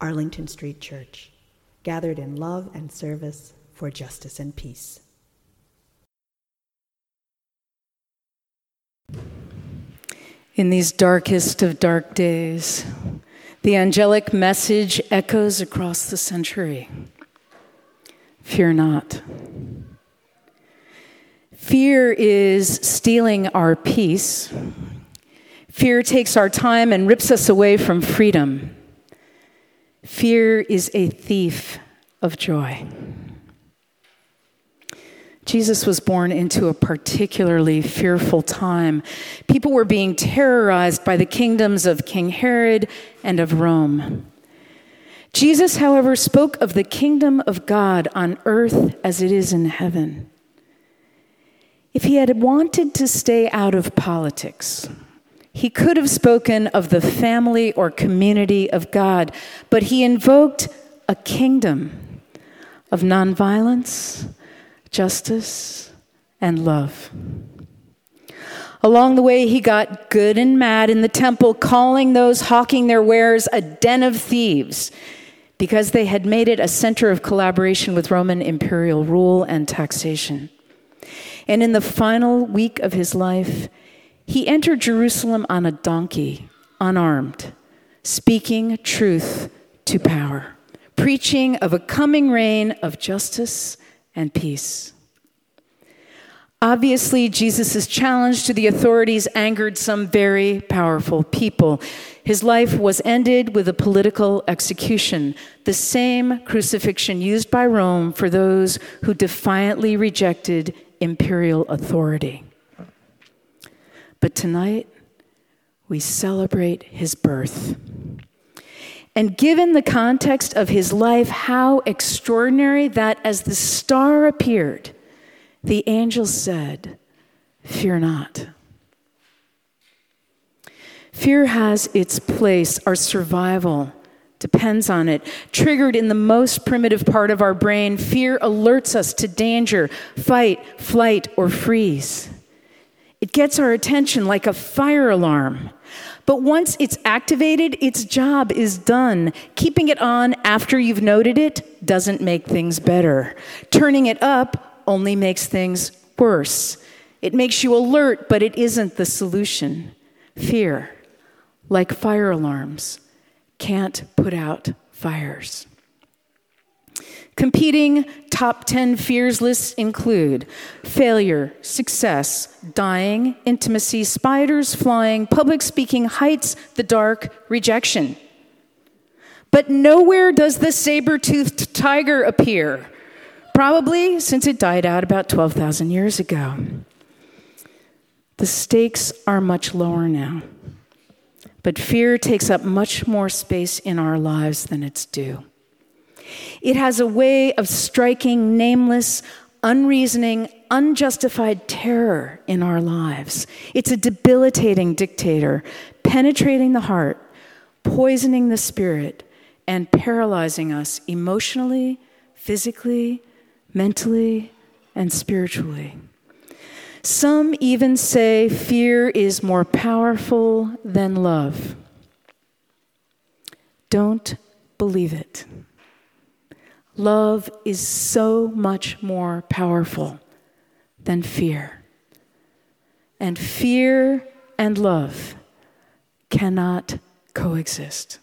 Arlington Street Church, gathered in love and service for justice and peace. In these darkest of dark days, the angelic message echoes across the century Fear not. Fear is stealing our peace. Fear takes our time and rips us away from freedom. Fear is a thief of joy. Jesus was born into a particularly fearful time. People were being terrorized by the kingdoms of King Herod and of Rome. Jesus, however, spoke of the kingdom of God on earth as it is in heaven. If he had wanted to stay out of politics, he could have spoken of the family or community of God, but he invoked a kingdom of nonviolence, justice, and love. Along the way, he got good and mad in the temple, calling those hawking their wares a den of thieves because they had made it a center of collaboration with Roman imperial rule and taxation. And in the final week of his life, he entered Jerusalem on a donkey, unarmed, speaking truth to power, preaching of a coming reign of justice and peace. Obviously, Jesus' challenge to the authorities angered some very powerful people. His life was ended with a political execution, the same crucifixion used by Rome for those who defiantly rejected imperial authority. But tonight, we celebrate his birth. And given the context of his life, how extraordinary that as the star appeared, the angel said, Fear not. Fear has its place. Our survival depends on it. Triggered in the most primitive part of our brain, fear alerts us to danger, fight, flight, or freeze. It gets our attention like a fire alarm. But once it's activated, its job is done. Keeping it on after you've noted it doesn't make things better. Turning it up only makes things worse. It makes you alert, but it isn't the solution. Fear, like fire alarms, can't put out fires. Competing top 10 fears lists include failure, success, dying, intimacy, spiders flying, public speaking, heights, the dark, rejection. But nowhere does the saber toothed tiger appear, probably since it died out about 12,000 years ago. The stakes are much lower now, but fear takes up much more space in our lives than it's due. It has a way of striking nameless, unreasoning, unjustified terror in our lives. It's a debilitating dictator, penetrating the heart, poisoning the spirit, and paralyzing us emotionally, physically, mentally, and spiritually. Some even say fear is more powerful than love. Don't believe it. Love is so much more powerful than fear. And fear and love cannot coexist.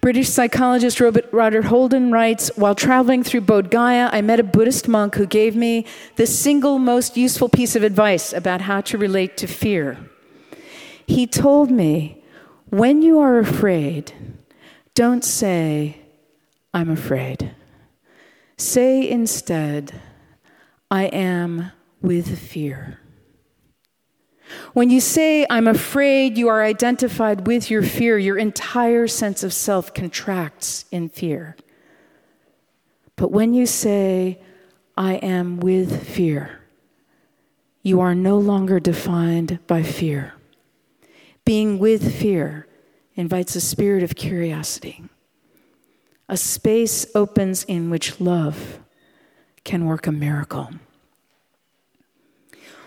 British psychologist Robert, Robert Holden writes While traveling through Bodh Gaya, I met a Buddhist monk who gave me the single most useful piece of advice about how to relate to fear. He told me, When you are afraid, don't say, I'm afraid. Say instead, I am with fear. When you say, I'm afraid, you are identified with your fear. Your entire sense of self contracts in fear. But when you say, I am with fear, you are no longer defined by fear. Being with fear invites a spirit of curiosity. A space opens in which love can work a miracle.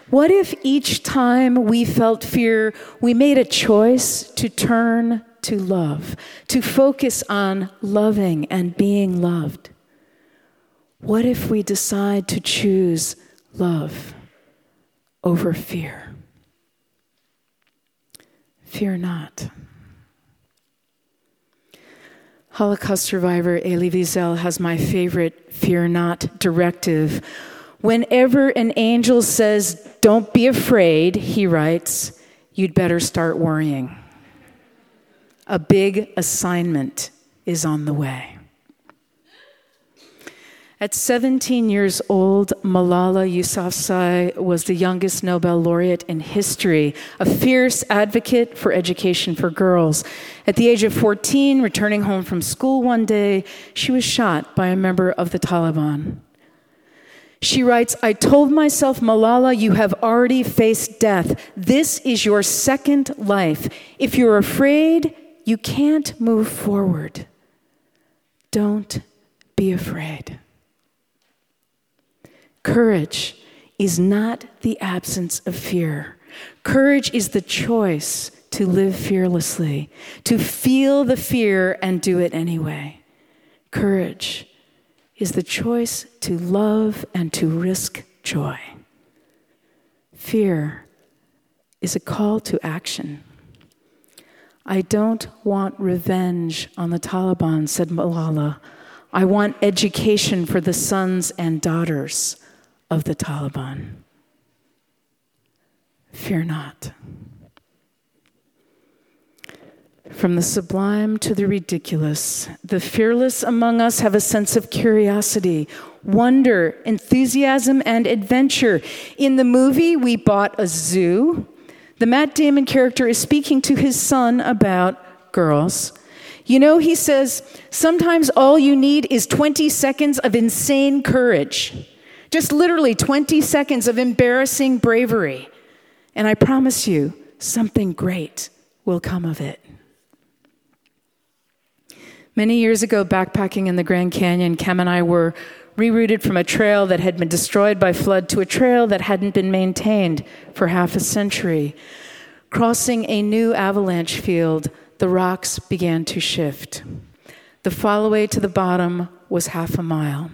What if each time we felt fear, we made a choice to turn to love, to focus on loving and being loved? What if we decide to choose love over fear? Fear not. Holocaust survivor Elie Wiesel has my favorite fear not directive. Whenever an angel says, Don't be afraid, he writes, you'd better start worrying. A big assignment is on the way. At 17 years old, Malala Yousafzai was the youngest Nobel laureate in history, a fierce advocate for education for girls. At the age of 14, returning home from school one day, she was shot by a member of the Taliban. She writes, I told myself, Malala, you have already faced death. This is your second life. If you're afraid, you can't move forward. Don't be afraid. Courage is not the absence of fear. Courage is the choice to live fearlessly, to feel the fear and do it anyway. Courage is the choice to love and to risk joy. Fear is a call to action. I don't want revenge on the Taliban, said Malala. I want education for the sons and daughters of the Taliban. Fear not. From the sublime to the ridiculous, the fearless among us have a sense of curiosity, wonder, enthusiasm, and adventure. In the movie, we bought a zoo. The Matt Damon character is speaking to his son about girls. You know, he says, sometimes all you need is 20 seconds of insane courage. Just literally 20 seconds of embarrassing bravery. And I promise you, something great will come of it. Many years ago, backpacking in the Grand Canyon, Kem and I were rerouted from a trail that had been destroyed by flood to a trail that hadn't been maintained for half a century. Crossing a new avalanche field, the rocks began to shift. The fall away to the bottom was half a mile.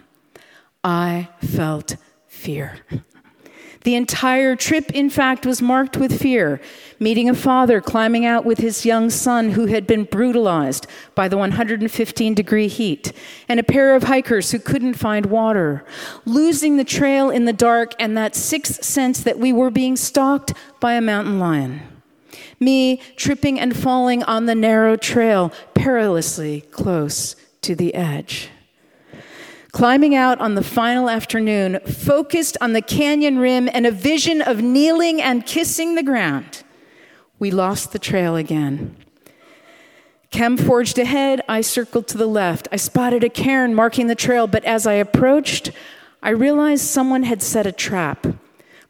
I felt fear. The entire trip, in fact, was marked with fear. Meeting a father climbing out with his young son who had been brutalized by the 115 degree heat, and a pair of hikers who couldn't find water. Losing the trail in the dark and that sixth sense that we were being stalked by a mountain lion. Me tripping and falling on the narrow trail, perilously close to the edge climbing out on the final afternoon, focused on the canyon rim and a vision of kneeling and kissing the ground, we lost the trail again. Kem forged ahead, I circled to the left. I spotted a cairn marking the trail, but as I approached, I realized someone had set a trap,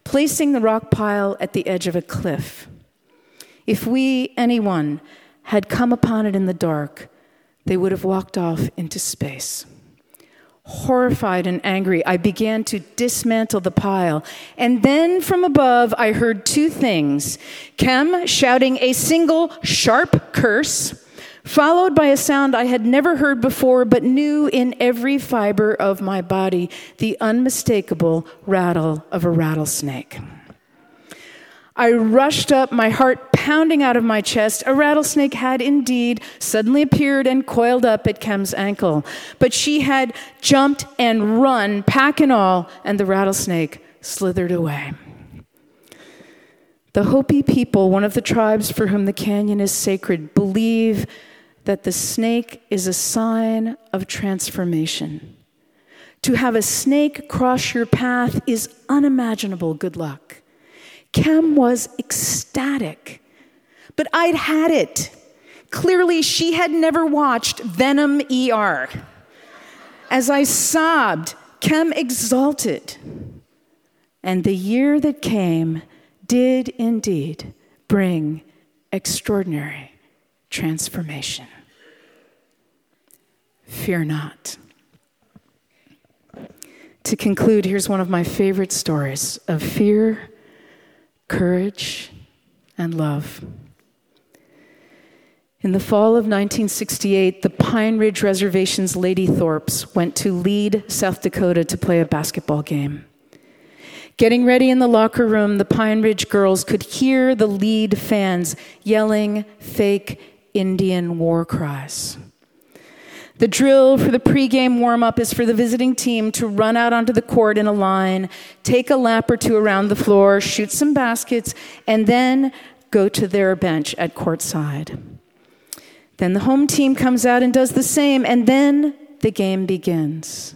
placing the rock pile at the edge of a cliff. If we, anyone, had come upon it in the dark, they would have walked off into space. Horrified and angry, I began to dismantle the pile. And then from above, I heard two things Kem shouting a single sharp curse, followed by a sound I had never heard before but knew in every fiber of my body the unmistakable rattle of a rattlesnake. I rushed up, my heart pounding out of my chest. A rattlesnake had indeed suddenly appeared and coiled up at Kem's ankle. But she had jumped and run, pack and all, and the rattlesnake slithered away. The Hopi people, one of the tribes for whom the canyon is sacred, believe that the snake is a sign of transformation. To have a snake cross your path is unimaginable good luck. Kem was ecstatic, but I'd had it. Clearly, she had never watched Venom ER. As I sobbed, Kem exulted. And the year that came did indeed bring extraordinary transformation. Fear not. To conclude, here's one of my favorite stories of fear, courage, and love. In the fall of 1968, the Pine Ridge Reservation's Lady Thorpes went to Lead, South Dakota to play a basketball game. Getting ready in the locker room, the Pine Ridge girls could hear the Lead fans yelling fake Indian war cries. The drill for the pregame warm up is for the visiting team to run out onto the court in a line, take a lap or two around the floor, shoot some baskets, and then go to their bench at courtside. Then the home team comes out and does the same, and then the game begins.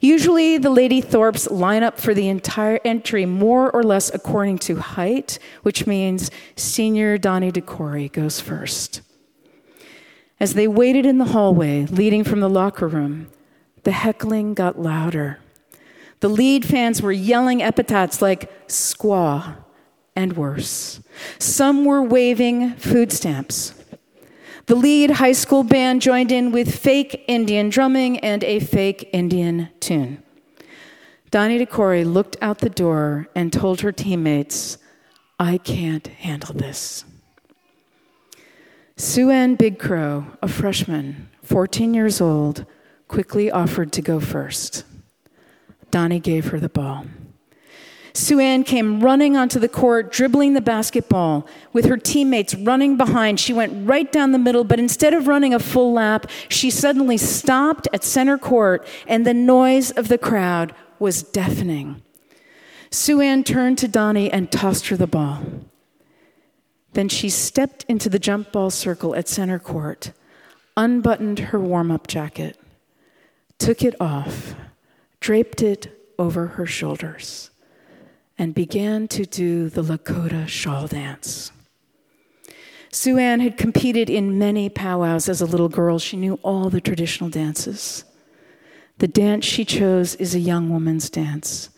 Usually, the Lady Thorpes line up for the entire entry more or less according to height, which means senior Donnie DeCory goes first. As they waited in the hallway leading from the locker room, the heckling got louder. The lead fans were yelling epithets like squaw and worse. Some were waving food stamps. The lead high school band joined in with fake Indian drumming and a fake Indian tune. Donnie DeCory looked out the door and told her teammates, I can't handle this. Sue Ann Big Crow, a freshman, 14 years old, quickly offered to go first. Donnie gave her the ball. Sue Ann came running onto the court, dribbling the basketball with her teammates running behind. She went right down the middle, but instead of running a full lap, she suddenly stopped at center court, and the noise of the crowd was deafening. Sue Ann turned to Donnie and tossed her the ball. Then she stepped into the jump ball circle at center court, unbuttoned her warm up jacket, took it off, draped it over her shoulders, and began to do the Lakota shawl dance. Sue Ann had competed in many powwows as a little girl. She knew all the traditional dances. The dance she chose is a young woman's dance,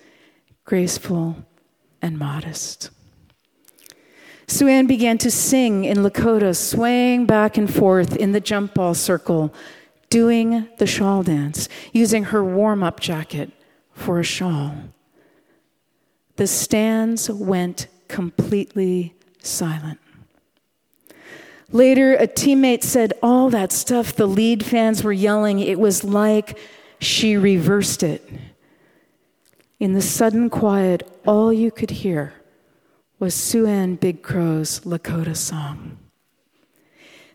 graceful and modest. Sue Ann began to sing in Lakota, swaying back and forth in the jump ball circle, doing the shawl dance, using her warm up jacket for a shawl. The stands went completely silent. Later, a teammate said all that stuff the lead fans were yelling, it was like she reversed it. In the sudden quiet, all you could hear was Sue Ann Big Crow's Lakota song.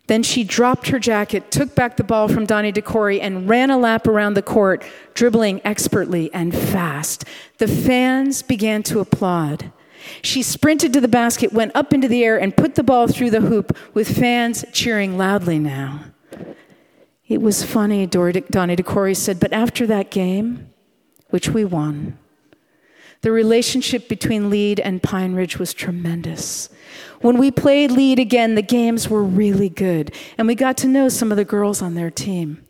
Then she dropped her jacket, took back the ball from Donnie DeCory, and ran a lap around the court, dribbling expertly and fast. The fans began to applaud. She sprinted to the basket, went up into the air, and put the ball through the hoop, with fans cheering loudly now. It was funny, Donnie DeCory said, but after that game, which we won, the relationship between Lead and Pine Ridge was tremendous. When we played Lead again, the games were really good, and we got to know some of the girls on their team.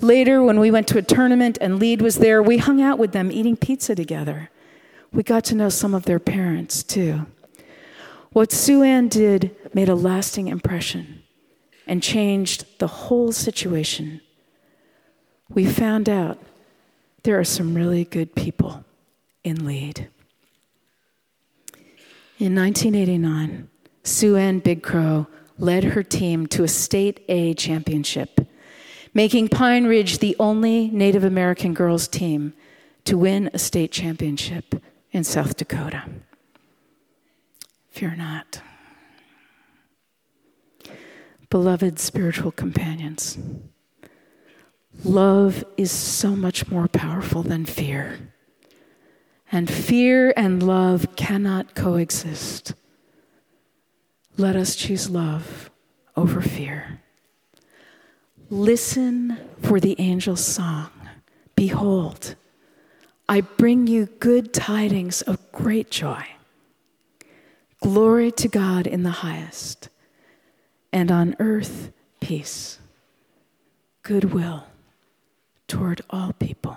Later, when we went to a tournament and Lead was there, we hung out with them eating pizza together. We got to know some of their parents, too. What Sue Ann did made a lasting impression and changed the whole situation. We found out there are some really good people in lead. In 1989, Sue Ann Big Crow led her team to a state A championship, making Pine Ridge the only Native American girls team to win a state championship in South Dakota. Fear not. Beloved spiritual companions, love is so much more powerful than fear. And fear and love cannot coexist. Let us choose love over fear. Listen for the angel's song. Behold, I bring you good tidings of great joy, Glory to God in the highest, and on earth, peace, goodwill toward all people.